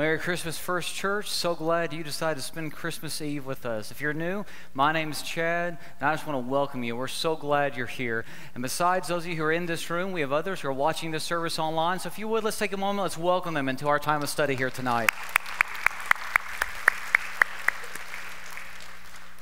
Merry Christmas, First Church. So glad you decided to spend Christmas Eve with us. If you're new, my name is Chad, and I just want to welcome you. We're so glad you're here. And besides those of you who are in this room, we have others who are watching this service online. So if you would, let's take a moment, let's welcome them into our time of study here tonight.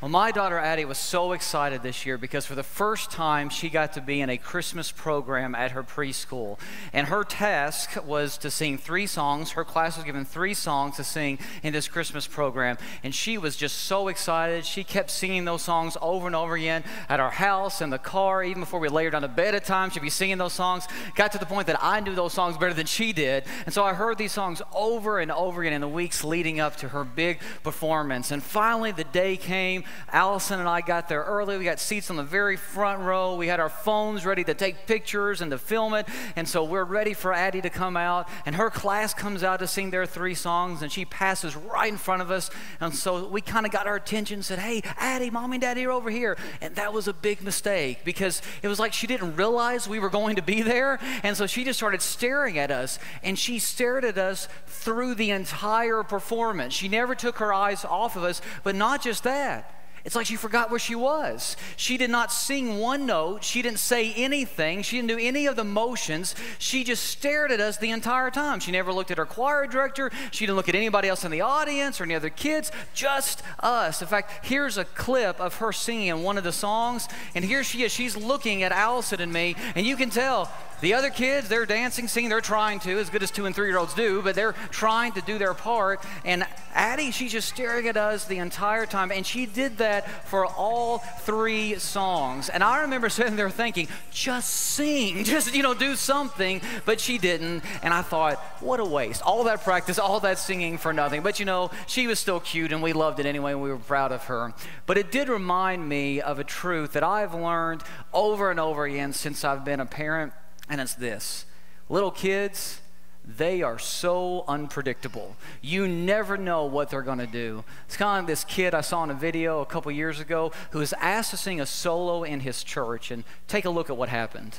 Well, my daughter Addie was so excited this year because for the first time she got to be in a Christmas program at her preschool. And her task was to sing three songs. Her class was given three songs to sing in this Christmas program. And she was just so excited. She kept singing those songs over and over again at our house, in the car, even before we lay her down to bed at times. She'd be singing those songs. Got to the point that I knew those songs better than she did. And so I heard these songs over and over again in the weeks leading up to her big performance. And finally, the day came Allison and I got there early. We got seats on the very front row. We had our phones ready to take pictures and to film it. And so we're ready for Addie to come out. And her class comes out to sing their three songs, and she passes right in front of us. And so we kind of got our attention, said, Hey, Addie, mommy and daddy are over here. And that was a big mistake because it was like she didn't realize we were going to be there. And so she just started staring at us. And she stared at us through the entire performance. She never took her eyes off of us, but not just that. It's like she forgot where she was. She did not sing one note. She didn't say anything. She didn't do any of the motions. She just stared at us the entire time. She never looked at her choir director. She didn't look at anybody else in the audience or any other kids, just us. In fact, here's a clip of her singing one of the songs. And here she is. She's looking at Allison and me. And you can tell the other kids, they're dancing, singing, they're trying to, as good as two and three year olds do, but they're trying to do their part. And Addie, she's just staring at us the entire time. And she did that for all three songs. And I remember sitting there thinking, just sing, just, you know, do something. But she didn't. And I thought, what a waste. All that practice, all that singing for nothing. But, you know, she was still cute and we loved it anyway. And we were proud of her. But it did remind me of a truth that I've learned over and over again since I've been a parent and it's this little kids, they are so unpredictable. You never know what they're going to do. It's kind of like this kid I saw in a video a couple years ago who was asked to sing a solo in his church, and take a look at what happened.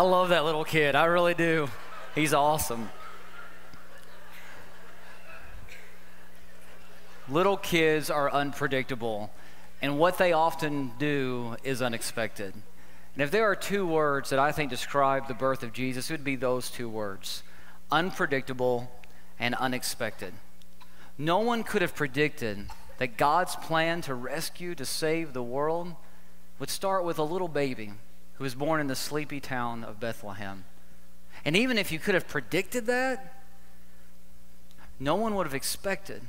I love that little kid. I really do. He's awesome. Little kids are unpredictable, and what they often do is unexpected. And if there are two words that I think describe the birth of Jesus, it would be those two words unpredictable and unexpected. No one could have predicted that God's plan to rescue, to save the world, would start with a little baby who was born in the sleepy town of Bethlehem. And even if you could have predicted that, no one would have expected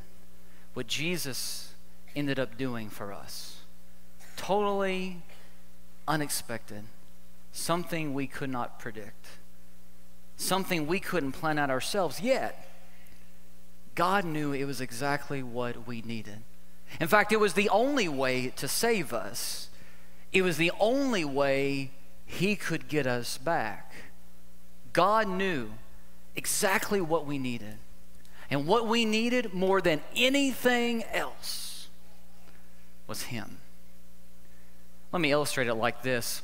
what Jesus ended up doing for us. Totally unexpected. Something we could not predict. Something we couldn't plan out ourselves. Yet, God knew it was exactly what we needed. In fact, it was the only way to save us. It was the only way he could get us back. God knew exactly what we needed. And what we needed more than anything else was Him. Let me illustrate it like this.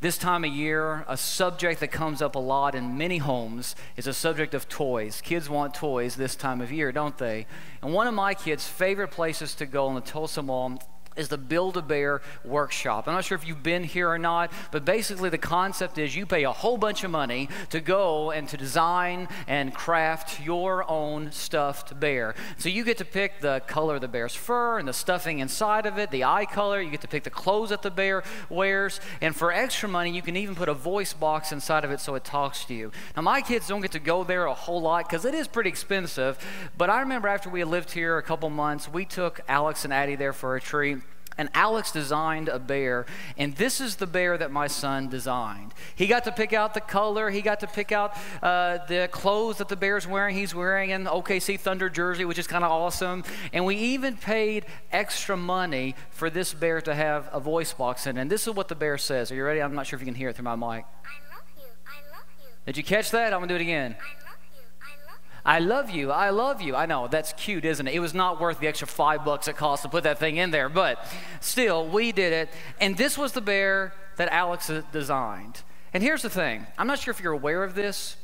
This time of year, a subject that comes up a lot in many homes is a subject of toys. Kids want toys this time of year, don't they? And one of my kids' favorite places to go in the Tulsa Mall is the Build a Bear workshop. I'm not sure if you've been here or not, but basically the concept is you pay a whole bunch of money to go and to design and craft your own stuffed bear. So you get to pick the color of the bear's fur and the stuffing inside of it, the eye color, you get to pick the clothes that the bear wears, and for extra money, you can even put a voice box inside of it so it talks to you. Now, my kids don't get to go there a whole lot because it is pretty expensive, but I remember after we lived here a couple months, we took Alex and Addie there for a treat. And Alex designed a bear, and this is the bear that my son designed. He got to pick out the color, he got to pick out uh, the clothes that the bear's wearing. He's wearing an OKC Thunder jersey, which is kind of awesome. And we even paid extra money for this bear to have a voice box in. And this is what the bear says. Are you ready? I'm not sure if you can hear it through my mic. I love you. I love you. Did you catch that? I'm going to do it again. I. I love you. I love you. I know, that's cute, isn't it? It was not worth the extra five bucks it cost to put that thing in there, but still, we did it. And this was the bear that Alex designed. And here's the thing I'm not sure if you're aware of this,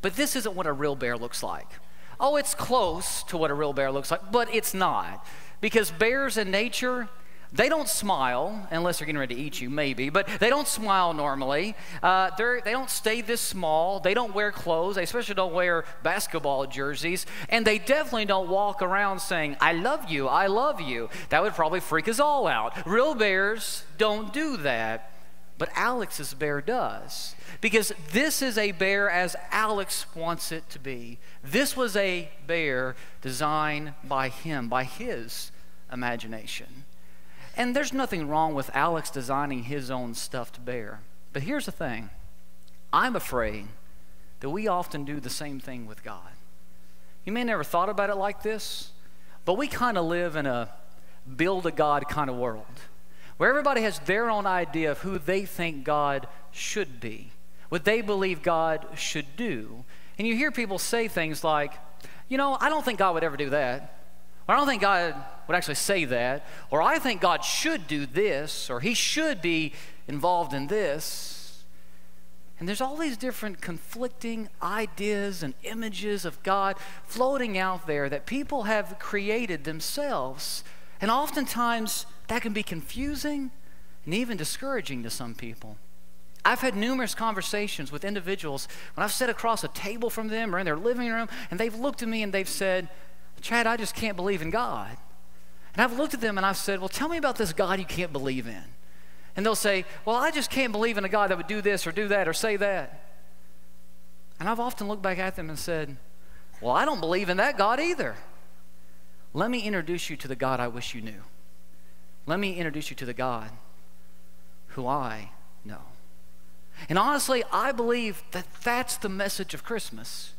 but this isn't what a real bear looks like. Oh, it's close to what a real bear looks like, but it's not. Because bears in nature, they don't smile unless they're getting ready to eat you, maybe, but they don't smile normally. Uh, they don't stay this small. They don't wear clothes. They especially don't wear basketball jerseys. And they definitely don't walk around saying, I love you, I love you. That would probably freak us all out. Real bears don't do that. But Alex's bear does. Because this is a bear as Alex wants it to be. This was a bear designed by him, by his imagination. And there's nothing wrong with Alex designing his own stuffed bear. But here's the thing I'm afraid that we often do the same thing with God. You may never thought about it like this, but we kind of live in a build a God kind of world where everybody has their own idea of who they think God should be, what they believe God should do. And you hear people say things like, you know, I don't think God would ever do that. I don't think God would actually say that. Or I think God should do this. Or he should be involved in this. And there's all these different conflicting ideas and images of God floating out there that people have created themselves. And oftentimes that can be confusing and even discouraging to some people. I've had numerous conversations with individuals when I've sat across a table from them or in their living room, and they've looked at me and they've said, Chad, I just can't believe in God. And I've looked at them and I've said, Well, tell me about this God you can't believe in. And they'll say, Well, I just can't believe in a God that would do this or do that or say that. And I've often looked back at them and said, Well, I don't believe in that God either. Let me introduce you to the God I wish you knew. Let me introduce you to the God who I know. And honestly, I believe that that's the message of Christmas.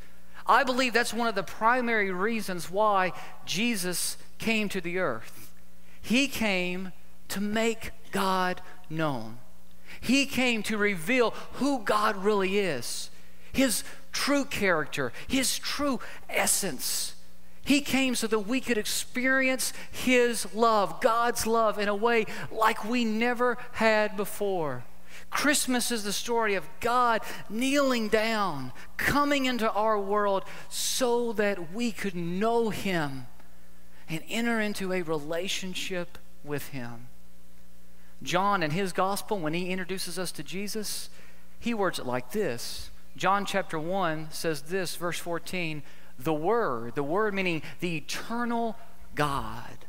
I believe that's one of the primary reasons why Jesus came to the earth. He came to make God known. He came to reveal who God really is, His true character, His true essence. He came so that we could experience His love, God's love, in a way like we never had before. Christmas is the story of God kneeling down, coming into our world so that we could know Him and enter into a relationship with Him. John, in his gospel, when he introduces us to Jesus, he words it like this John chapter 1 says this, verse 14 the Word, the Word meaning the eternal God.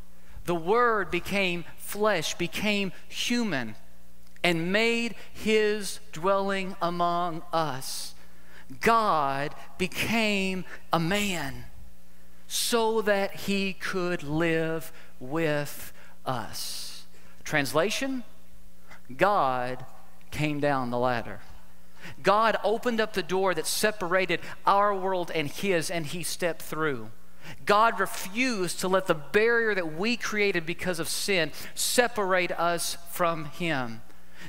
The Word became flesh, became human and made his dwelling among us. God became a man so that he could live with us. Translation God came down the ladder. God opened up the door that separated our world and his, and he stepped through. God refused to let the barrier that we created because of sin separate us from him.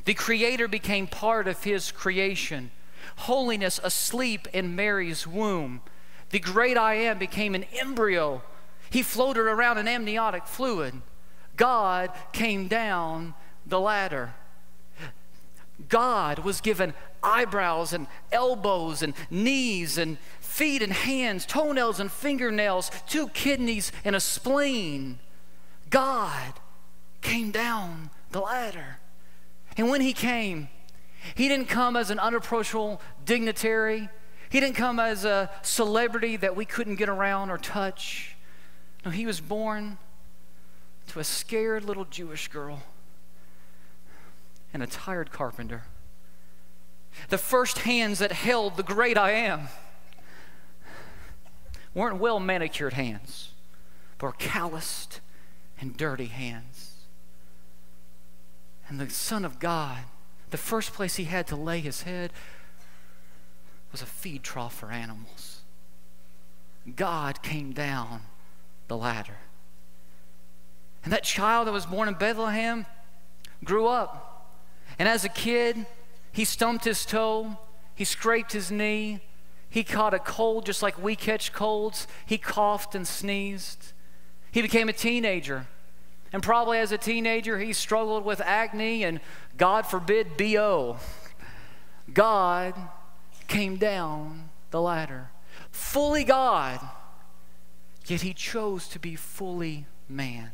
The Creator became part of His creation. Holiness asleep in Mary's womb. The great I am became an embryo. He floated around in amniotic fluid. God came down the ladder. God was given eyebrows and elbows and knees and feet and hands, toenails and fingernails, two kidneys and a spleen. God came down the ladder. And when he came, he didn't come as an unapproachable dignitary. He didn't come as a celebrity that we couldn't get around or touch. No, he was born to a scared little Jewish girl and a tired carpenter. The first hands that held the great I am weren't well manicured hands, but were calloused and dirty hands. And the Son of God, the first place he had to lay his head was a feed trough for animals. God came down the ladder. And that child that was born in Bethlehem grew up. And as a kid, he stumped his toe, he scraped his knee, he caught a cold just like we catch colds, he coughed and sneezed. He became a teenager. And probably as a teenager, he struggled with acne and, God forbid, BO. God came down the ladder. Fully God, yet he chose to be fully man.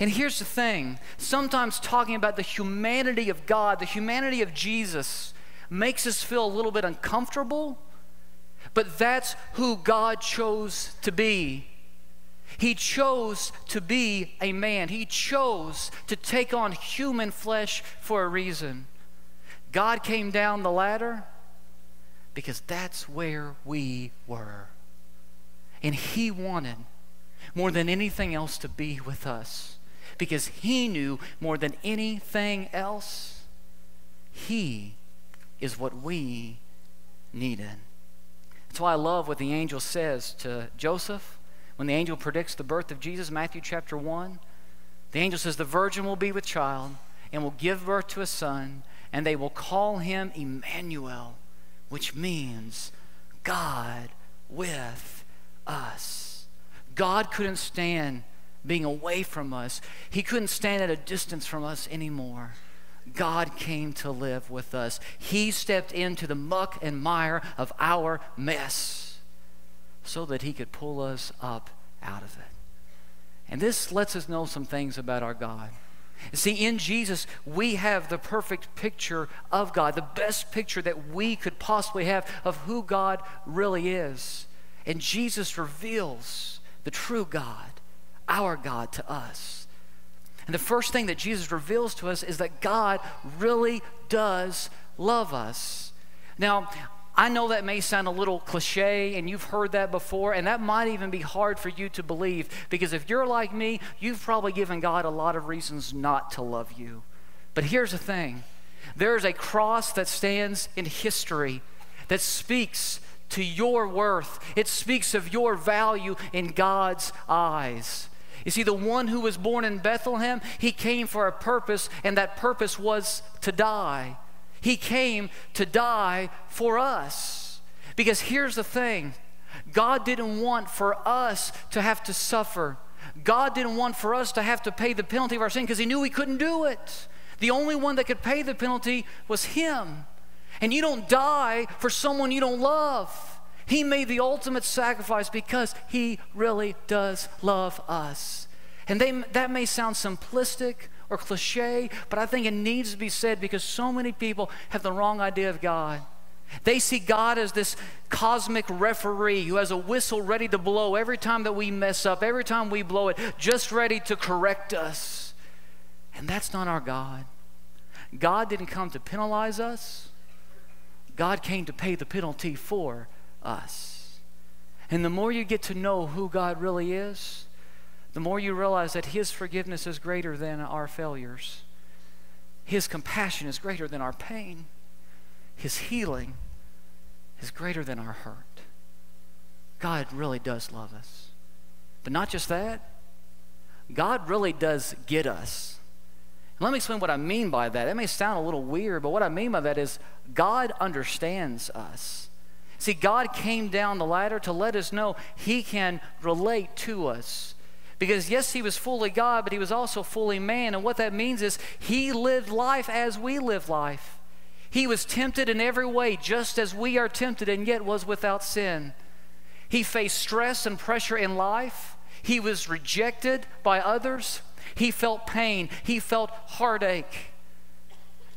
And here's the thing sometimes talking about the humanity of God, the humanity of Jesus, makes us feel a little bit uncomfortable, but that's who God chose to be. He chose to be a man. He chose to take on human flesh for a reason. God came down the ladder because that's where we were. And He wanted more than anything else to be with us because He knew more than anything else, He is what we needed. That's why I love what the angel says to Joseph when the angel predicts the birth of Jesus, Matthew chapter 1. The angel says, The virgin will be with child and will give birth to a son, and they will call him Emmanuel which means God with us. God couldn't stand being away from us, He couldn't stand at a distance from us anymore. God came to live with us. He stepped into the muck and mire of our mess so that He could pull us up out of it. And this lets us know some things about our God. See, in Jesus, we have the perfect picture of God, the best picture that we could possibly have of who God really is. And Jesus reveals the true God, our God, to us. And the first thing that Jesus reveals to us is that God really does love us. Now, I know that may sound a little cliche, and you've heard that before, and that might even be hard for you to believe because if you're like me, you've probably given God a lot of reasons not to love you. But here's the thing there's a cross that stands in history that speaks to your worth, it speaks of your value in God's eyes. You see, the one who was born in Bethlehem, he came for a purpose, and that purpose was to die. He came to die for us. Because here's the thing God didn't want for us to have to suffer. God didn't want for us to have to pay the penalty of our sin because He knew we couldn't do it. The only one that could pay the penalty was Him. And you don't die for someone you don't love. He made the ultimate sacrifice because He really does love us. And they, that may sound simplistic or cliche, but I think it needs to be said because so many people have the wrong idea of God. They see God as this cosmic referee who has a whistle ready to blow every time that we mess up, every time we blow it, just ready to correct us. And that's not our God. God didn't come to penalize us, God came to pay the penalty for us. And the more you get to know who God really is, the more you realize that His forgiveness is greater than our failures. His compassion is greater than our pain. His healing is greater than our hurt. God really does love us. But not just that, God really does get us. let me explain what I mean by that. It may sound a little weird, but what I mean by that is God understands us. See, God came down the ladder to let us know He can relate to us. Because, yes, he was fully God, but he was also fully man. And what that means is he lived life as we live life. He was tempted in every way, just as we are tempted, and yet was without sin. He faced stress and pressure in life. He was rejected by others. He felt pain. He felt heartache.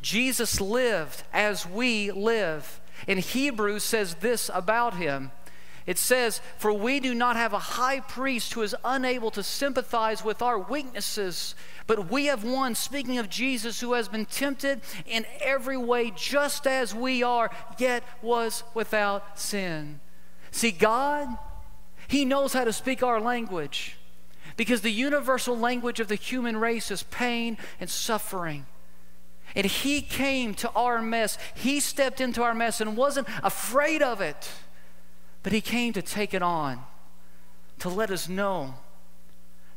Jesus lived as we live. And Hebrews says this about him. It says, For we do not have a high priest who is unable to sympathize with our weaknesses, but we have one, speaking of Jesus, who has been tempted in every way just as we are, yet was without sin. See, God, He knows how to speak our language because the universal language of the human race is pain and suffering. And He came to our mess. He stepped into our mess and wasn't afraid of it, but He came to take it on, to let us know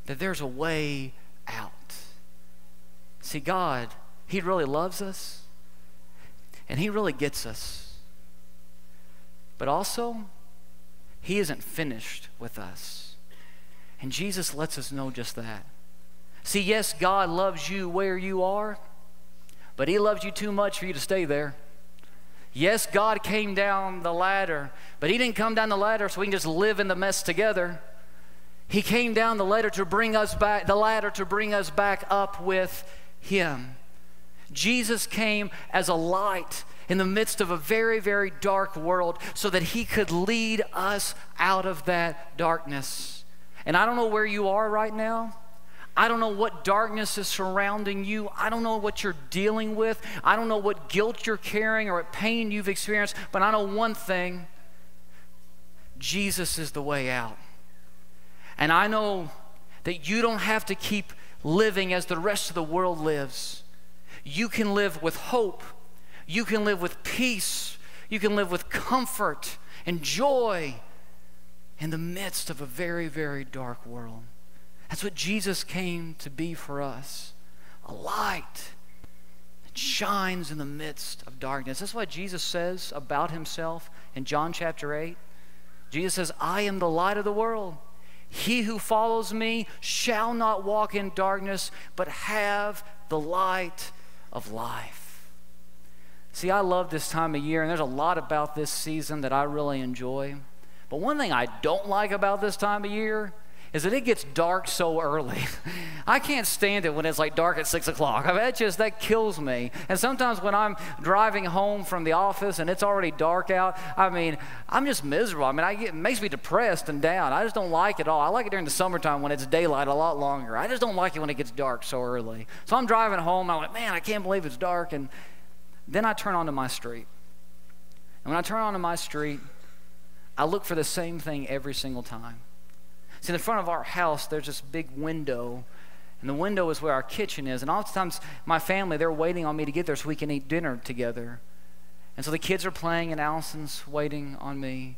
that there's a way out. See, God, He really loves us, and He really gets us. But also, He isn't finished with us. And Jesus lets us know just that. See, yes, God loves you where you are, but He loves you too much for you to stay there. Yes, God came down the ladder, but He didn't come down the ladder so we can just live in the mess together. He came down the ladder to bring us back, the ladder to bring us back up with him. Jesus came as a light in the midst of a very, very dark world so that he could lead us out of that darkness. And I don't know where you are right now. I don't know what darkness is surrounding you. I don't know what you're dealing with. I don't know what guilt you're carrying or what pain you've experienced. But I know one thing Jesus is the way out. And I know that you don't have to keep living as the rest of the world lives. You can live with hope. You can live with peace. You can live with comfort and joy in the midst of a very, very dark world. That's what Jesus came to be for us a light that shines in the midst of darkness. That's what Jesus says about himself in John chapter 8. Jesus says, I am the light of the world. He who follows me shall not walk in darkness, but have the light of life. See, I love this time of year, and there's a lot about this season that I really enjoy. But one thing I don't like about this time of year is that it gets dark so early. I can't stand it when it's like dark at six o'clock. I mean, that just that kills me. And sometimes when I'm driving home from the office and it's already dark out, I mean, I'm just miserable. I mean, I get, it makes me depressed and down. I just don't like it all. I like it during the summertime when it's daylight a lot longer. I just don't like it when it gets dark so early. So I'm driving home. I'm like, man, I can't believe it's dark. And then I turn onto my street. And when I turn onto my street, I look for the same thing every single time. See, in the front of our house, there's this big window, and the window is where our kitchen is. And oftentimes, my family, they're waiting on me to get there so we can eat dinner together. And so the kids are playing, and Allison's waiting on me.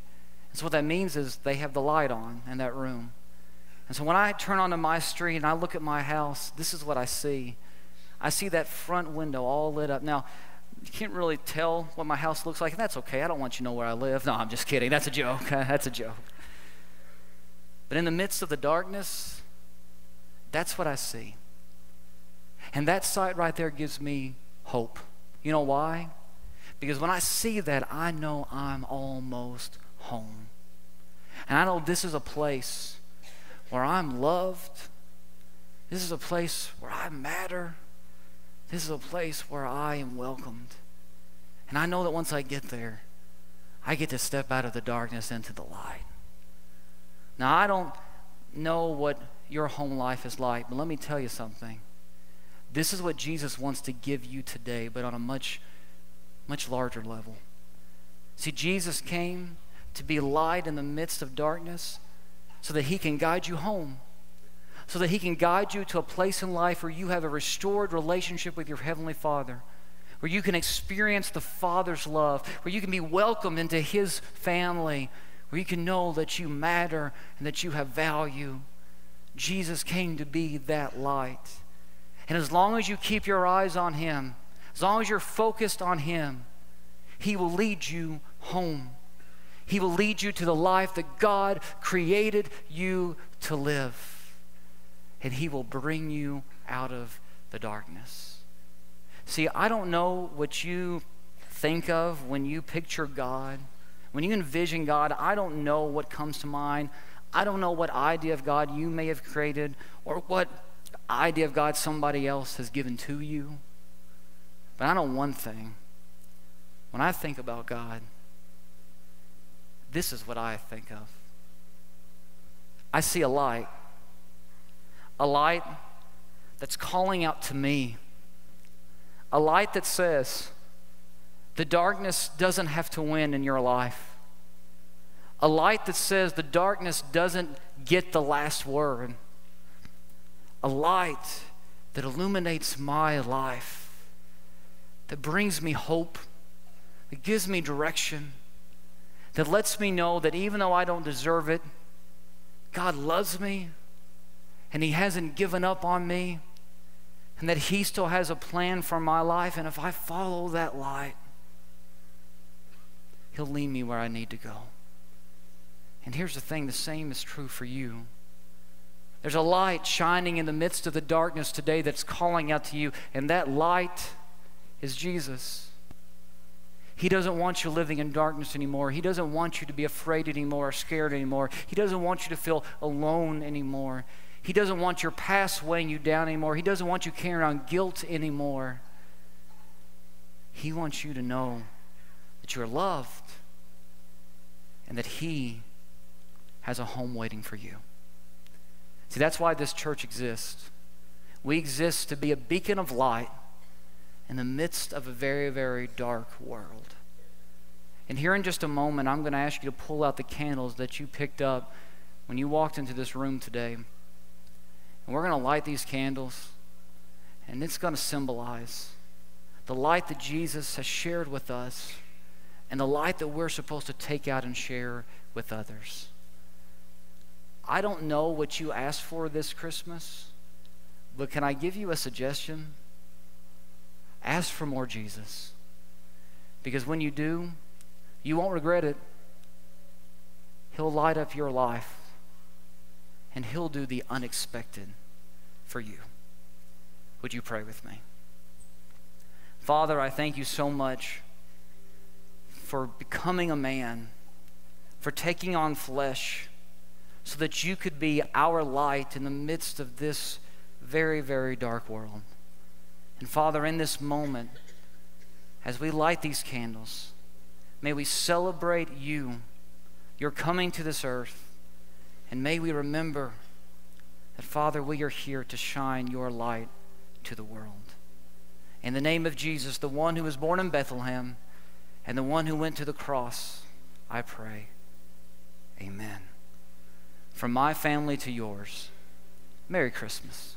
And so what that means is they have the light on in that room. And so when I turn onto my street and I look at my house, this is what I see. I see that front window all lit up. Now, you can't really tell what my house looks like, and that's okay. I don't want you to know where I live. No, I'm just kidding. That's a joke. that's a joke. But in the midst of the darkness, that's what I see. And that sight right there gives me hope. You know why? Because when I see that, I know I'm almost home. And I know this is a place where I'm loved. This is a place where I matter. This is a place where I am welcomed. And I know that once I get there, I get to step out of the darkness into the light. Now, I don't know what your home life is like, but let me tell you something. This is what Jesus wants to give you today, but on a much, much larger level. See, Jesus came to be light in the midst of darkness so that he can guide you home, so that he can guide you to a place in life where you have a restored relationship with your Heavenly Father, where you can experience the Father's love, where you can be welcomed into his family, where you can know that you matter and that you have value. Jesus came to be that light. And as long as you keep your eyes on Him, as long as you're focused on Him, He will lead you home. He will lead you to the life that God created you to live. And He will bring you out of the darkness. See, I don't know what you think of when you picture God. When you envision God, I don't know what comes to mind. I don't know what idea of God you may have created or what idea of God somebody else has given to you. But I know one thing. When I think about God, this is what I think of. I see a light, a light that's calling out to me, a light that says, the darkness doesn't have to win in your life. A light that says the darkness doesn't get the last word. A light that illuminates my life, that brings me hope, that gives me direction, that lets me know that even though I don't deserve it, God loves me and He hasn't given up on me and that He still has a plan for my life. And if I follow that light, He'll lead me where I need to go. And here's the thing the same is true for you. There's a light shining in the midst of the darkness today that's calling out to you, and that light is Jesus. He doesn't want you living in darkness anymore. He doesn't want you to be afraid anymore or scared anymore. He doesn't want you to feel alone anymore. He doesn't want your past weighing you down anymore. He doesn't want you carrying on guilt anymore. He wants you to know that you're loved and that He has a home waiting for you. See, that's why this church exists. We exist to be a beacon of light in the midst of a very, very dark world. And here in just a moment, I'm going to ask you to pull out the candles that you picked up when you walked into this room today. And we're going to light these candles, and it's going to symbolize the light that Jesus has shared with us and the light that we're supposed to take out and share with others. I don't know what you asked for this Christmas, but can I give you a suggestion? Ask for more Jesus. Because when you do, you won't regret it. He'll light up your life, and He'll do the unexpected for you. Would you pray with me? Father, I thank you so much for becoming a man, for taking on flesh, so that you could be our light in the midst of this very, very dark world. And Father, in this moment, as we light these candles, may we celebrate you, your coming to this earth, and may we remember that, Father, we are here to shine your light to the world. In the name of Jesus, the one who was born in Bethlehem, and the one who went to the cross, I pray. Amen. From my family to yours, Merry Christmas.